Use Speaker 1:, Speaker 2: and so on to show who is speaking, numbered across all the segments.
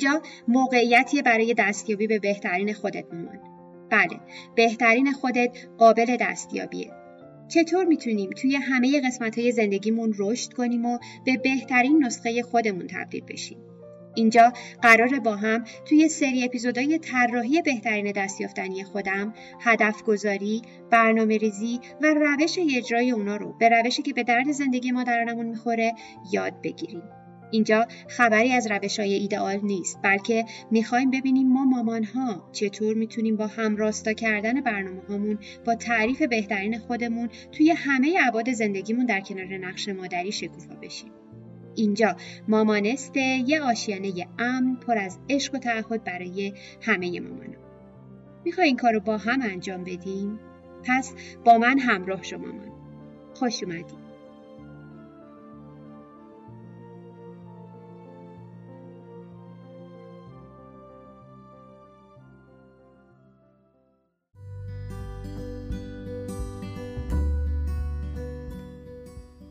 Speaker 1: اینجا موقعیتی برای دستیابی به بهترین خودت مامان بله بهترین خودت قابل دستیابیه. چطور می‌تونیم توی همه قسمت های زندگیمون رشد کنیم و به بهترین نسخه خودمون تبدیل بشیم؟ اینجا قراره با هم توی سری اپیزودهای طراحی بهترین دستیافتنی خودم هدف گذاری، برنامه ریزی و روش اجرای اونا رو به روشی که به درد زندگی مادرانمون می‌خوره یاد بگیریم. اینجا خبری از روش های ایدئال نیست بلکه می‌خوایم ببینیم ما مامان ها چطور می‌تونیم با هم راستا کردن برنامه هامون با تعریف بهترین خودمون توی همه عباد زندگیمون در کنار نقش مادری شکوفا بشیم. اینجا مامانسته یه آشیانه امن پر از عشق و تعهد برای همه مامانا می‌خوای این کار رو با هم انجام بدیم؟ پس با من همراه شو مامان خوش اومدی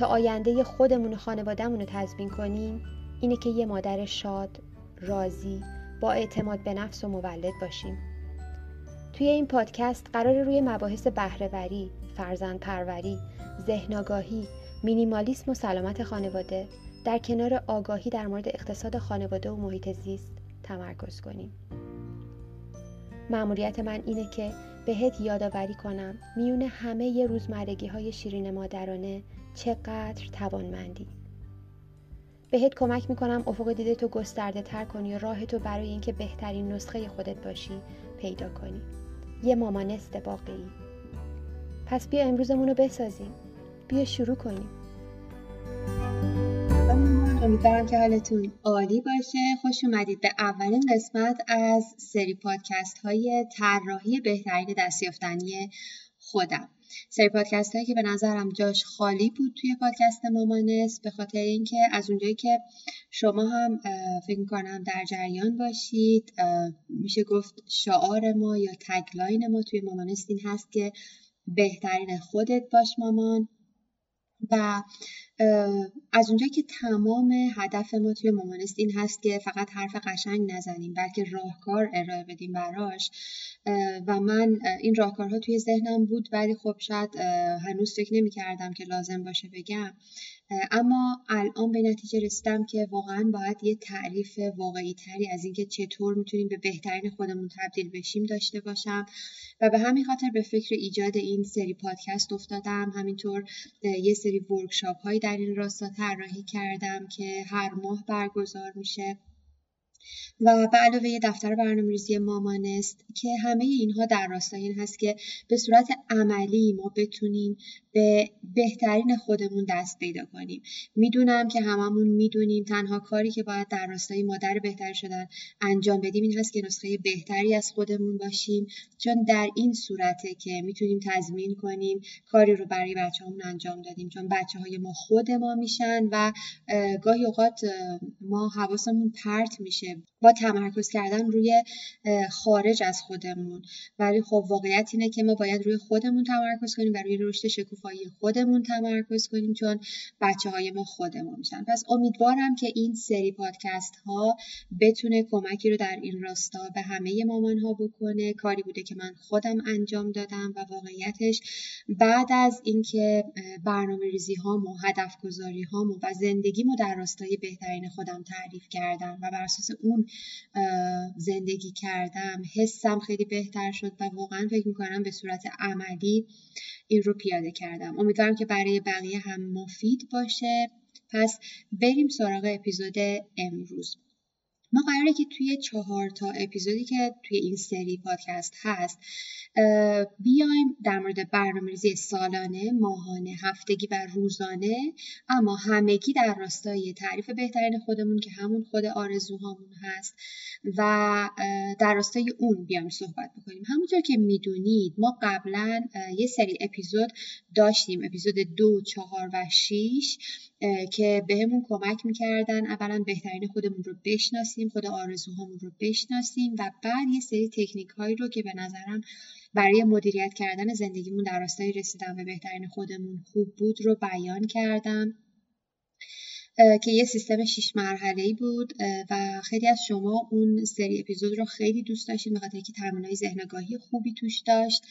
Speaker 2: تا آینده خودمون و خانوادهمون رو تضمین کنیم اینه که یه مادر شاد، راضی، با اعتماد به نفس و مولد باشیم. توی این پادکست قرار روی مباحث بهرهوری، فرزند پروری، ذهن آگاهی، مینیمالیسم و سلامت خانواده در کنار آگاهی در مورد اقتصاد خانواده و محیط زیست تمرکز کنیم. مأموریت من اینه که بهت یادآوری کنم میون همه ی روزمرگی های شیرین مادرانه چقدر توانمندی. بهت کمک می‌کنم افق دیده تو گسترده تر کنی و راه تو برای اینکه بهترین نسخه خودت باشی پیدا کنی. یه مامانست واقعی پس بیا امروزمون رو بسازیم. بیا شروع کنیم.
Speaker 1: امیدوارم که حالتون عالی باشه. خوش اومدید به اولین قسمت از سری پادکست های طراحی بهترین دستیافتنی خودم. سری پادکست هایی که به نظرم جاش خالی بود توی پادکست مامانس به خاطر اینکه از اونجایی که شما هم فکر کنم در جریان باشید میشه گفت شعار ما یا تگلاین ما توی مامانست این هست که بهترین خودت باش مامان. و از اونجایی که تمام هدف ما توی مامانست این هست که فقط حرف قشنگ نزنیم بلکه راهکار ارائه بدیم براش. و من این راهکارها توی ذهنم بود ولی خب شاید هنوز فکر نمی کردم که لازم باشه بگم. اما الان به نتیجه رسیدم که واقعا باید یه تعریف واقعی تری از اینکه چطور می‌تونیم به بهترین خودمون تبدیل بشیم داشته باشم. و به همین خاطر به فکر ایجاد این سری پادکست افتادم. همینطور یه سری ورکشاپ هایی در این راستا طراحی کردم که هر ماه برگزار میشه. و به علاوه دفتر برنامه‌ریزی مامانست که همه اینها در راستای این هست که به صورت عملی ما بتونیم به بهترین خودمون دست پیدا کنیم. می‌دونم که هممون می‌دونیم تنها کاری که باید در راستای مادر بهتر شدن انجام بدیم این هست که نسخه بهتری از خودمون باشیم چون در این صورته که می‌تونیم تضمین کنیم کاری رو برای بچه‌هامون انجام دادیم چون بچه های ما خود ما میشن و گاهی اوقات ما حواسمون پرت میشه relationship با تمرکز کردن روی خارج از خودمون. ولی خب واقعیت اینه که ما باید روی خودمون تمرکز کنیم و روی رشد شکوفایی خودمون تمرکز کنیم چون بچه های ما خودمون میشن. پس امیدوارم که این سری پادکست ها بتونه کمکی رو در این راستا به همه مامان ها بکنه. کاری بوده که من خودم انجام دادم و واقعیتش بعد از اینکه برنامه ریزی هامو هدف گذاری هامو و زندگیمو در راستای بهترین خودم تعریف کردم و بر اساس اون زندگی کردم. حسم خیلی بهتر شد و واقعا فکر می‌کنم به صورت عملی این رو پیاده کردم. امیدوارم که برای بقیه هم مفید باشه. پس بریم سراغ اپیزود امروز. ما قراره که توی چهار تا اپیزودی که توی این سری پادکست هست بیایم در مورد برنامه‌ریزی سالانه، ماهانه، هفتگی و روزانه اما همگی در راستای تعریف بهترین خودمون که همون خود آرزوهامون هست و در راستای اون بیایم صحبت بکنیم. همونطور که می‌دونید ما قبلا یه سری اپیزود داشتیم. اپیزود دو، چهار و شیش که بهمون کمک می‌کردن اولا بهترین خودمون رو بشناسیم. خود آرزوهامون رو بشناسیم و بعد یه سری تکنیک هایی رو که به نظرم برای مدیریت کردن زندگیمون در راستای رسیدن به بهترین خودمون خوب بود رو بیان کردم که یه سیستم شیش مرحله بود و خیلی از شما اون سری اپیزود رو خیلی دوست داشتید بخاطر اینکه تمرینای ذهنگاهی خوبی توش داشت.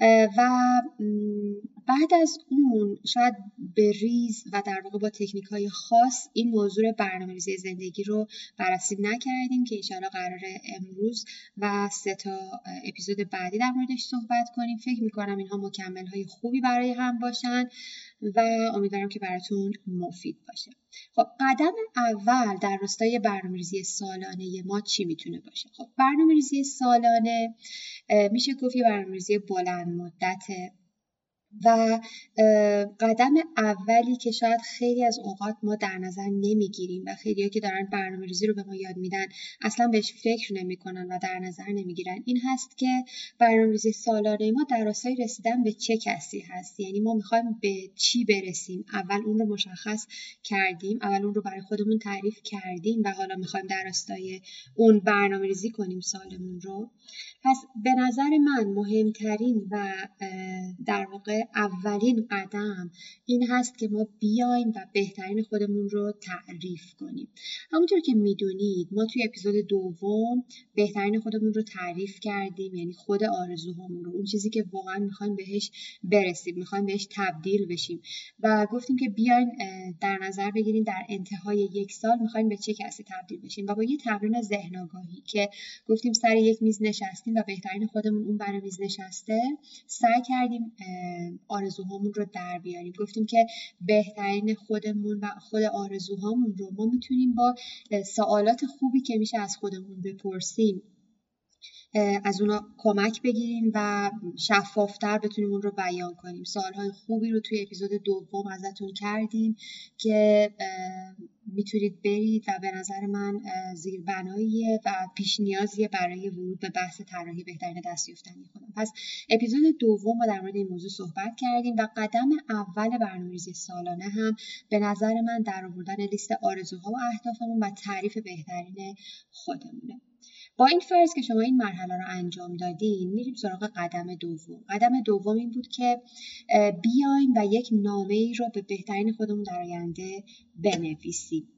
Speaker 1: و بعد از اون شاید به ریز و در واقع با تکنیک های خاص این موضوع برنامه ریزی زندگی رو بررسی نکردیم که ایشالا قرار امروز و سه تا اپیزود بعدی در موردش صحبت کنیم. فکر می‌کنم اینها مکمل های خوبی برای هم باشن. و امیدوارم که براتون مفید باشه. خب قدم اول در راستای برنامه‌ریزی سالانه ما چی می‌تونه باشه؟ خب برنامه‌ریزی سالانه میشه گفت یه برنامه‌ریزی بلند مدته و قدم اولی که شاید خیلی از اوقات ما در نظر نمی‌گیریم و خیلی ها که دارن برنامه ریزی رو به ما یاد میدن اصلا بهش فکر نمی‌کنن و در نظر نمی‌گیرن. این هست که برنامه ریزی سالانه ما در راستای رسیدن به چه کسی هست؟ یعنی ما می‌خوایم به چی برسیم؟ اول اون رو مشخص کردیم اول اون رو برای خودمون تعریف کردیم و حالا می‌خوایم در راستای اون برنامه ریزی کنیم سالمون رو. پس به نظر من مهمترین و در واقع اولین قدم این هست که ما بیایم و بهترین خودمون رو تعریف کنیم. همونطور که می‌دونید ما توی اپیزود دوم بهترین خودمون رو تعریف کردیم یعنی خود آرزوهامون رو اون چیزی که واقعا می‌خوایم بهش برسیم می‌خوایم بهش تبدیل بشیم. و گفتیم که بیاین در نظر بگیریم در انتهای یک سال می‌خوایم به چه کسی تبدیل بشیم؟ و با یه تمرین ذهن آگاهی که گفتیم سر یک میز نشستیم و بهترین خودمون اون برای میز نشسته سعی کردیم آرزوهامون رو در بیاریم. گفتیم که بهترین خودمون و خود آرزوهامون رو ما می‌تونیم با سوالات خوبی که میشه از خودمون بپرسیم. از اونا کمک بگیریم و شفافتر بتونیم اون رو بیان کنیم. سوالهای خوبی رو توی اپیزود دوم ازتون کردیم که می‌تونید برید و به نظر من زیربناییه و پیش نیازیه برای ورود به بحث طراحی بهترین دستیافتنی خودم پس اپیزود دوم ما در مورد این موضوع صحبت کردیم و قدم اول برنامه‌ریزی سالانه هم به نظر من در آوردن لیست آرزوها و اهدافمون و تعریف بهترین خودمونه. با این فرض که شما این مرحله رو انجام دادین میریم سراغ قدم دوم. قدم دوم این بود که بیایم و یک نامه ای رو به بهترین خودمون در آینده بنویسیم.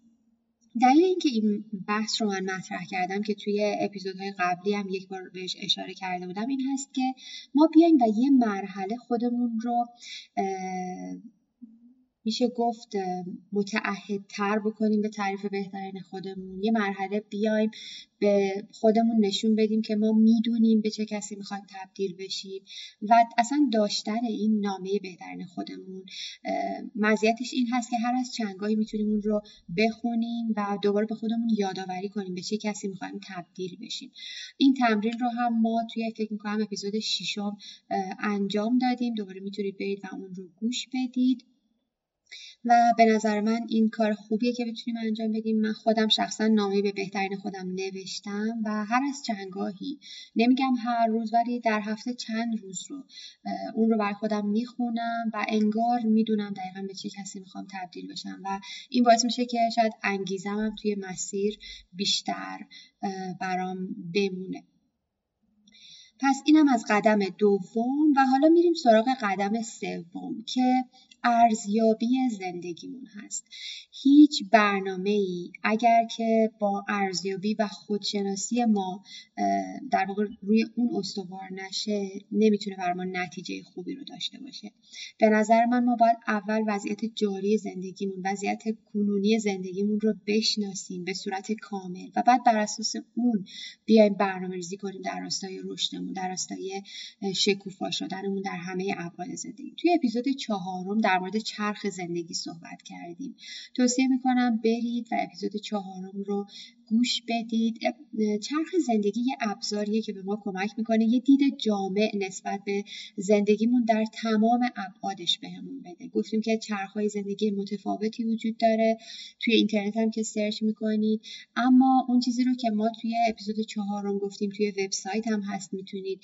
Speaker 1: دلیل اینکه این بحث رو من مطرح کردم که توی اپیزودهای قبلی هم یک بار بهش اشاره کرده بودم این هست که ما بیایم و یه مرحله خودمون رو میشه گفت متعهدتر بکنیم به تعریف بهترین خودمون. یه مرحله بیایم به خودمون نشون بدیم که ما می‌دونیم به چه کسی می‌خوایم تبدیل بشیم و اصلا داشتن این نامه بهترین خودمون مزیتش این هست که هر از چنگاهی می‌تونیم اون رو بخونیم و دوباره به خودمون یادآوری کنیم به چه کسی می‌خوایم تبدیل بشیم. این تمرین رو هم ما توی فکر می‌کنم اپیزود ششم انجام دادیم. دوباره می‌تونید برید و اون رو گوش بدید. و به نظر من این کار خوبیه که بتونیم انجام بدیم. من خودم شخصا نامه به بهترین خودم نوشتم و هر از چنگاهی نمیگم هر روز ولی در هفته چند روز رو اون رو برای خودم می‌خونم و انگار می‌دونم دقیقا به چه کسی می‌خوام تبدیل بشم و این باعث میشه که شاید انگیزمم توی مسیر بیشتر برام بمونه. پس اینم از قدم دوم و حالا میریم سراغ قدم سوم که ارزیابی زندگیمون هست. هیچ برنامه ای اگر که با ارزیابی و خودشناسی ما در واقع روی اون استوار نشه نمی‌تونه بر ما نتیجه خوبی رو داشته باشه. به نظر من ما باید اول وضعیت جاری زندگیمون وضعیت کنونی زندگیمون رو بشناسیم به صورت کامل و بعد بر اساس اون بیایم برنامه ریزی کنیم در راستای رشدمون در راستای شکوفا شدنمون در همه ابعاد زندگی. توی اپیزود چهارم در در مورد چرخ زندگی صحبت کردیم. توصیه می‌کنم برید و اپیزود چهارم رو گوش بدید. چرخ زندگی یه ابزاریه که به ما کمک می‌کنه یه دید جامع نسبت به زندگیمون در تمام ابعادش بهمون بده. گفتیم که چرخهای زندگی متفاوتی وجود داره. توی اینترنت هم که سرچ می‌کنید. اما اون چیزی رو که ما توی اپیزود چهارم گفتیم توی وبسایت هم هست می‌تونید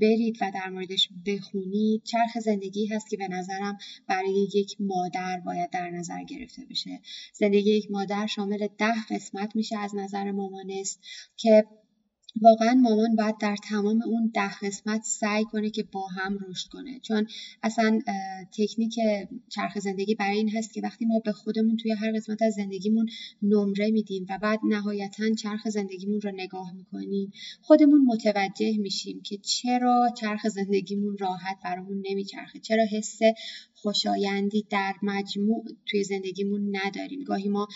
Speaker 1: برید و در موردش بخونید. چرخ زندگی هست که به نظرم برای یک مادر باید در نظر گرفته بشه. زندگی یک مادر شامل ده قسمت میشه از نظر مامانست که واقعا مامان باید در تمام اون ده قسمت سعی کنه که با هم رشد کنه. چون اصلا تکنیک چرخ زندگی برای این هست که وقتی ما به خودمون توی هر قسمت از زندگیمون نمره میدیم و بعد نهایتا چرخ زندگیمون رو نگاه می‌کنیم خودمون متوجه میشیم که چرا چرخ زندگیمون راحت برامون نمیچرخه. چرا حس خوشایندی در مجموع توی زندگیمون نداریم. گاهی ما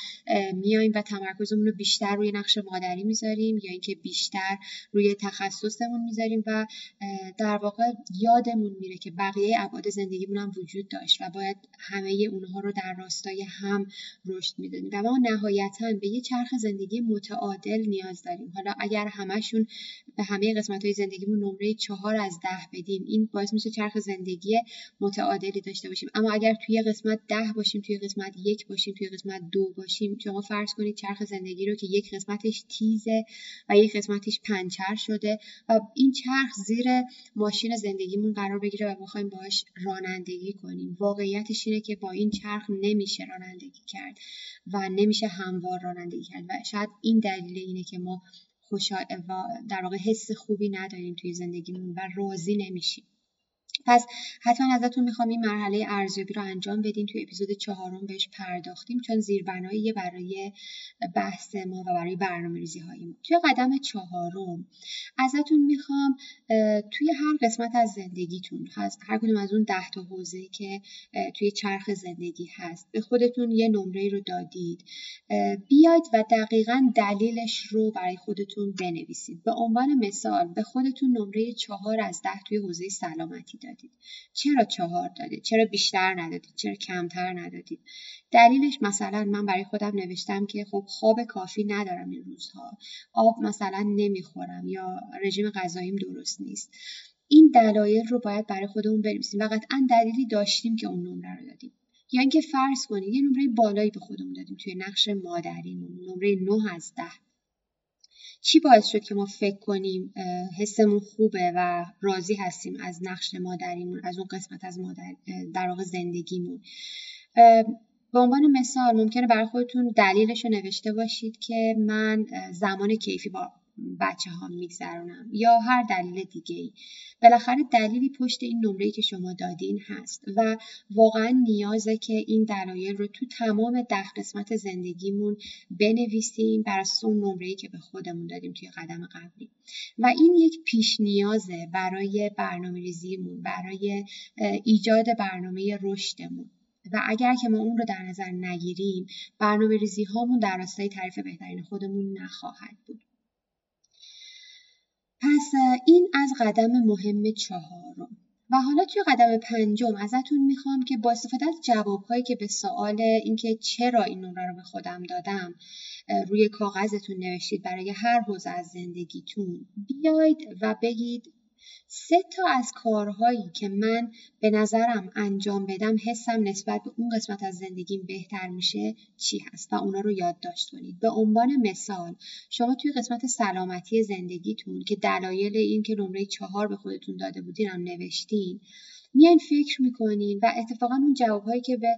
Speaker 1: میایم و تمرکزمون رو بیشتر روی نقش مادری می‌ذاریم یا اینکه بیشتر روی تخصصمون می‌ذاریم و در واقع یادمون میره که بقیه ابعاد زندگیمون هم وجود داشت و باید همه اونها رو در راستای هم رشد می‌دادیم. و ما نهایتا به یه چرخ زندگی متعادل نیاز داریم. حالا اگر همشون به همه قسمت های زندگیمون نمره چهار از ده بدیم این باعث میشه چرخ زندگی متعادلی داشته اما اگر توی قسمت ده باشیم توی قسمت یک باشیم توی قسمت دو باشیم شما فرض کنید چرخ زندگی رو که یک قسمتش تیزه و یک قسمتش پنچر شده و این چرخ زیر ماشین زندگیمون قرار بگیره و بخوایم باهاش رانندگی کنیم. واقعیتش اینه که با این چرخ نمیشه رانندگی کرد و نمیشه هموار رانندگی کرد و شاید این دلیل اینه که ما خوشا در واقع حس خوبی نداریم توی زندگیمون و راضی نمیشیم. پس حتما ازتون می‌خوام این مرحله ارزیابی رو انجام بدین. توی اپیزود چهارم بهش پرداختیم چون زیربنایی برای بحث ما و برای برنامه ریزی های ما. توی قدم چهارم ازتون می‌خوام توی هر قسمت از زندگیتون هست هر کدوم از اون ده تا حوزه که توی چرخ زندگی هست به خودتون یه نمره رو دادید. بیاید و دقیقا دلیلش رو برای خودتون بنویسید. به عنوان مثال به خودتون نمره چهار از ده توی حوزه سلامتی دادید چرا چهار دادید؟ چرا بیشتر ندادید؟ چرا کمتر ندادید؟ دلیلش مثلا من برای خودم نوشتم که خب خواب کافی ندارم این روزها. آب مثلا نمی‌خورم یا رژیم غذاییم درست نیست. این دلایل رو باید برای خودمون بنویسیم و قطعا دلیلی داشتیم که اون نمره رو دادیم. یا اینکه فرض کنید یه نمره بالایی به خودمون دادیم توی نقش مادریمون. نمره 9 از ده. چی باعث شد که ما فکر کنیم حسمون خوبه و راضی هستیم از نقش مادریمون از اون قسمت از مادر در واقع زندگیمون؟ به عنوان مثال ممکنه برای خودتون دلیلش رو نوشته باشید که من زمان کیفی با بچه ها میگذرونم. یا هر دلیل دیگه ای بالاخره دلیلی پشت این نمره که شما دادین هست و واقعا نیازه که این دلایل رو تو تمام ده قسمت زندگیمون بنویسیم بر اساس اون نمره که به خودمون دادیم توی قدم قبلی. و این یک پیش نیازه برای برنامه ریزیمون برای ایجاد برنامه رشدمون. و اگر که ما اون رو در نظر نگیریم برنامه ریزی هامون در راستای تعریف بهترین خودمون نخواهد بود. پس این از قدم مهم چهارم. و حالا توی قدم پنجم ازتون می‌خوام که با استفاده از جوابهایی که به سوال اینکه چرا این نمره رو به خودم دادم روی کاغذتون نوشتید برای هر حوزه از زندگیتون بیاید و بگید سه تا از کارهایی که من به نظرم انجام بدم حسم نسبت به اون قسمت از زندگیم بهتر میشه چی هست؟ و اونا رو یادداشت کنید. به عنوان مثال شما توی قسمت سلامتی زندگیتون که دلایل این که نمره چهار به خودتون داده بودین هم نوشتین میاین فکر می‌کنین و اتفاقا اون جوابهایی که به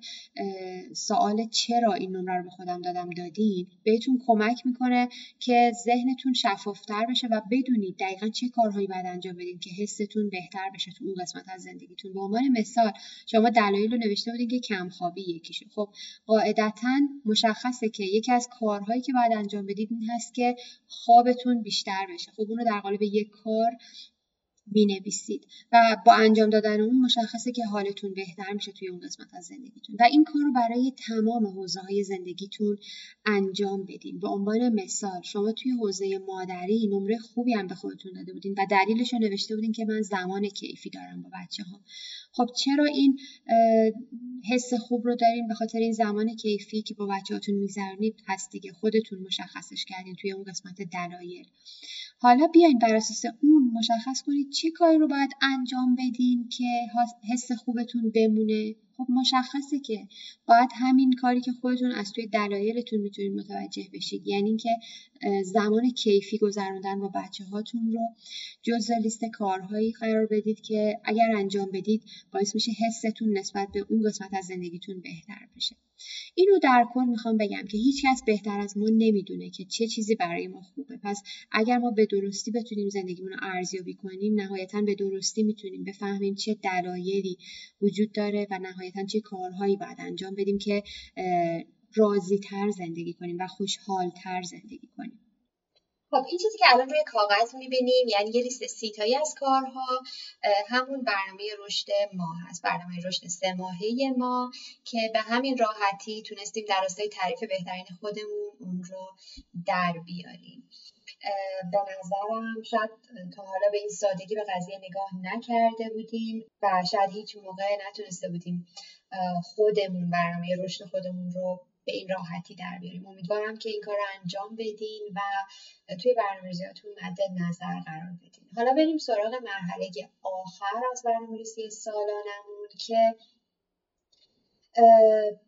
Speaker 1: سوال چرا این نمره رو به خودم دادم دادین بهتون کمک می‌کنه که ذهنتون شفافتر بشه و بدونید دقیقا چه کارهایی باید انجام بدین که حستون بهتر بشه تو اون قسمت از زندگیتون. به عنوان مثال شما دلایل رو نوشته بودین که کمخوابی یکیشه. خب قاعدتا مشخصه که یکی از کارهایی که باید انجام بدید این هست که خوابتون بیشتر بشه. خب اون رو در قالب یک کار می نویسید و با انجام دادن اون مشخصه که حالتون بهتر میشه توی اون قسمت از زندگیتون. و این کار رو برای تمام حوزه های زندگیتون انجام بدین. به عنوان مثال شما توی حوزه مادری نمره خوبی هم به خودتون داده بودین و دلیلش رو نوشته بودین که من زمان کیفی دارم با بچه ها خب چرا این حس خوب رو دارین؟ به خاطر این زمان کیفی که با بچهاتون میگذرونید هست دیگه. خودتون مشخصش کردین توی اون قسمت دلایل. حالا بیاین بر اساس اون مشخص کنید چه کاری رو باید انجام بدین که حس خوبتون بمونه؟ خب مشخصه که باید همین کاری که خودتون از توی دلایلتون می‌تونید متوجه بشید. یعنی اینکه زمان کیفی گذراندن با بچه هاتون رو جزء لیست کارهایی قرار بدید که اگر انجام بدید باعث میشه حستون نسبت به اون قسمت از زندگیتون بهتر بشه. اینو در کل می‌خوام بگم که هیچ کس بهتر از ما نمی‌دونه که چه چیزی برای ما خوبه. پس اگر ما به درستی بتونیم زندگیمون رو ارزیابی کنیم نهایتا به درستی می‌تونیم بفهمیم چه دلایلی وجود داره و نهایتا چه کارهایی باید انجام بدیم که راضی تر زندگی کنیم و خوشحال تر زندگی کنیم.
Speaker 2: خب این چیزی که الان روی کاغذ می‌بینیم یعنی یه لیست سیتایی از کارها همون برنامه رشد ما هست. برنامه رشد سه ماهه ما که به همین راحتی تونستیم در راستای تعریف بهترین خودمون اون رو در بیاریم. به نظرم شاید تا حالا به این سادگی به قضیه نگاه نکرده بودیم و شاید هیچ موقع نتونسته بودیم خودمون برنامه رشد خودمون رو به این راحتی در بیاریم. امیدوارم که این کار رو انجام بدین و توی برنامه‌ریزیاتون مد نظر قرار بدین. حالا بریم سراغ مرحله آخر از برنامه‌ریزی سالانمون که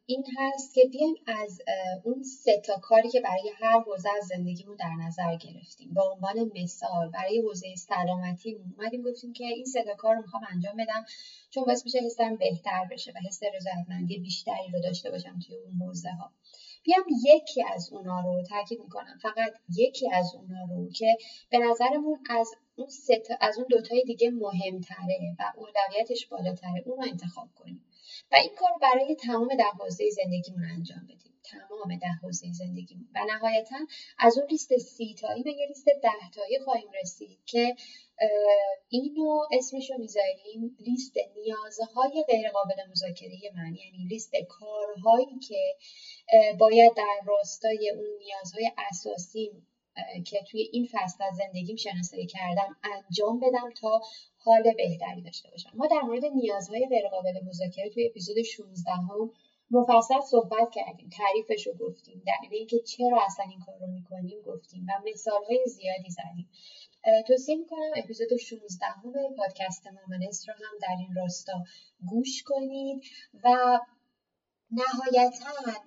Speaker 2: این هست که بیایم از اون سه تا کاری که برای هر حوزه از زندگیمون در نظر گرفتیم. با عنوان مثال برای حوزه سلامتی اومدیم گفتیم که این سه تا کار رو می‌خوام انجام بدم چون باعث میشه حسم بهتر بشه و حس رضایتمندی بیشتری رو داشته باشم توی اون حوزه ها بیام یکی از اونا رو تاکید می‌کنم. فقط یکی از اونا رو که به نظرمون از اون از اون دوتای دیگه مهمتره و اولویتش بالاتره اون رو انتخاب کنیم. و این کار برای تمام ده حوزه زندگیمون انجام بدیم. تمام ده حوزه زندگیمون. و نهایتا از اون لیست سی تایی به یه لیست ده تایی خواهیم رسید که اینو اسمش رو می‌ذاریم لیست نیازهای غیرقابل مذاکره من یعنی لیست کارهایی که باید در راستای اون نیازهای اساسی که توی این فصل از زندگیم شناسایی کردم انجام بدم تا حال بهتری داشته باشم. ما در مورد نیازهای غیرقابل مذاکره توی اپیزود 16 هم مفصل صحبت کردیم. تعریفش رو گفتیم. دلیل اینکه چرا اصلا این کار رو می‌کنیم گفتیم و مثالهای زیادی زدیم. توصیه می‌کنم اپیزود 16 همه پادکست مامانست رو هم در این راستا گوش کنید و نهایتا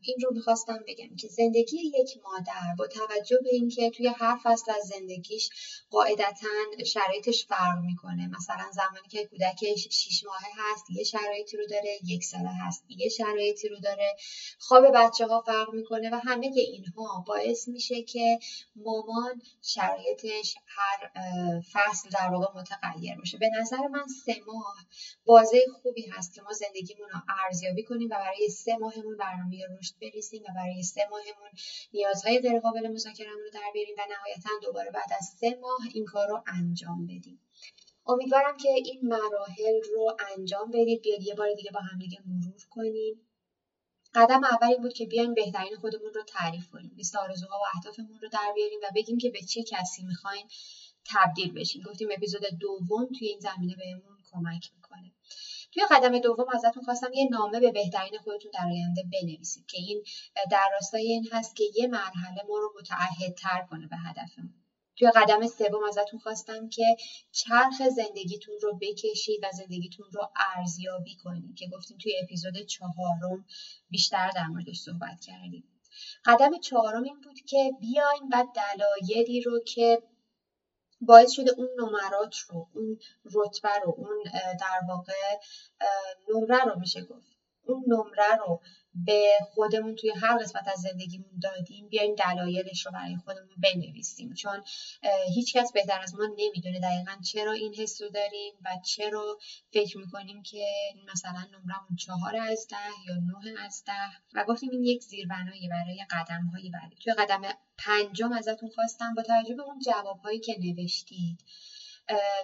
Speaker 2: این رو می‌خواستم بگم که زندگی یک مادر با توجه به اینکه توی هر فصل از زندگیش قاعدتا شرایطش فرق می‌کنه. مثلا زمانی که کودکش شیش ماهه هست یه شرایطی رو داره یک ساله هست یه شرایطی رو داره. خواب بچه ها فرق می‌کنه و همه اینها باعث میشه که مامان شرایطش هر فصل در واقع متغیر باشه. به نظر من سه ماه بازه خوبی هست که ما زندگیمون رو ارزیابی کنیم. و برای سه ماهمون برنامه رشد بریزیم و برای سه ماهمون نیازهای غیرقابل مذاکرهمون رو در بیاریم و نهایتا دوباره بعد از سه ماه این کار رو انجام بدیم. امیدوارم که این مراحل رو انجام بدید. بیاد یه بار دیگه با همدیگه مرور کنیم. قدم اول این بود که بیایم بهترین خودمون رو تعریف کنیم. لیست آرزوها و اهدافمون رو در بیاریم و بگیم که به چه کسی می‌خوایم تبدیل بشیم. گفتیم اپیزود دوم توی این زمینه بهمون کمک می‌کنه. توی قدم دوم ازتون خواستم یه نامه به بهترین خودتون در آینده بنویسید که این در راستای این هست که یه مرحله ما رو متعهدتر کنه به هدفمون. توی قدم سوم ازتون خواستم که چرخ زندگیتون رو بکشید و زندگیتون رو ارزیابی کنید که گفتیم توی اپیزود چهارم بیشتر در موردش صحبت کردیم. قدم چهارم این بود که بیاین و دلایلی رو که باعث شده اون نمرات رو اون رتبه رو اون در واقع نمره رو میشه گفت. اون نمره رو به خودمون توی هر قسمت از زندگیمون دادیم بیایم دلایلش رو برای خودمون بنویسیم. چون هیچکس بهتر از ما نمی‌دونه دقیقا چرا این حس رو داریم و چرا فکر می‌کنیم که مثلا نمرمون چهار از ده یا نه از ده و گفتیم این یک زیربنایی برای قدم های بعدی. توی قدم پنجم ازتون خواستم با توجه به اون جواب هایی که نوشتید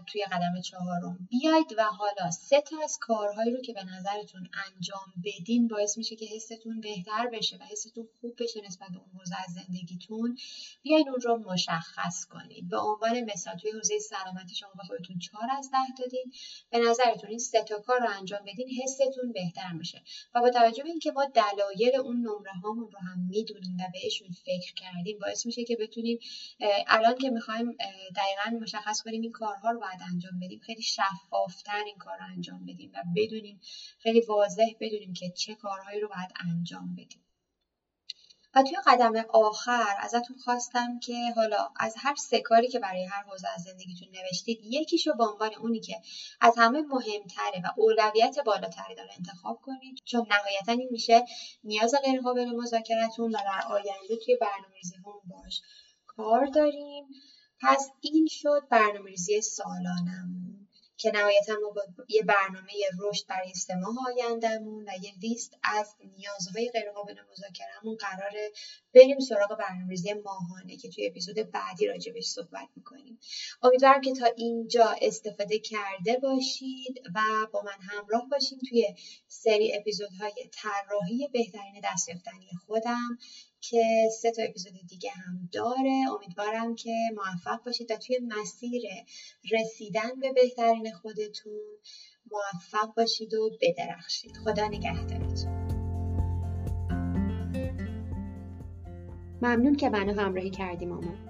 Speaker 1: توی قدم چهارم. بیاید و حالا سه تا از کارهایی رو که به نظرتون انجام بدین باعث میشه که حستون بهتر بشه و حستون خوب بشه نسبت به اون حوزه از زندگیتون بیاید اون رو مشخص کنید به عنوان مثال توی حوزه سلامتی شما به خودتون چهار از ده دادین. به نظرتون این سه تا کار رو انجام بدین حستون بهتر میشه. و با توجه به اینکه ما دلایل اون نمره هامون رو هم می‌دونیم و بهشون فکر کردیم باعث میشه که بتونیم الان که می‌خوایم دقیقا مشخص کنیم این کارها رو باید انجام بدیم. خیلی شفافتر این کار رو انجام بدیم و بدونیم خیلی واضح بدونیم که چه کارهایی رو باید انجام بدیم. و توی قدم آخر ازتون خواستم که حالا از هر سه کاری که برای هر حوزه از زندگیتون نوشتید یکیشو به عنوان اونی که از همه مهمتره و اولویت بالاتری داره انتخاب کنید. چون نهایتا این میشه نیاز غیرقابل مذاکرتون و در آینده توی برنامه‌ریزی هم باش کار داریم. پس این شد برنامه‌ریزی سالانمون که نهایتا ما با یه برنامه رشد برای سه ماه آیندهمون و یه لیست از نیازهای غیرقابل مذاکرهمون قراره بریم سراغ برنامه‌ریزی ماهانه که توی اپیزود بعدی راجبش صحبت می‌کنیم. امیدوارم که تا اینجا استفاده کرده باشید و با من همراه باشین توی سری اپیزودهای طراحی بهترین دستیافتنی خودم. که سه تا اپیزود دیگه هم داره. امیدوارم که موفق باشید و توی مسیر رسیدن به بهترین خودتون موفق باشید و بدرخشید. خدا نگهدارتون.
Speaker 2: ممنون که منو همراهی کردی ماما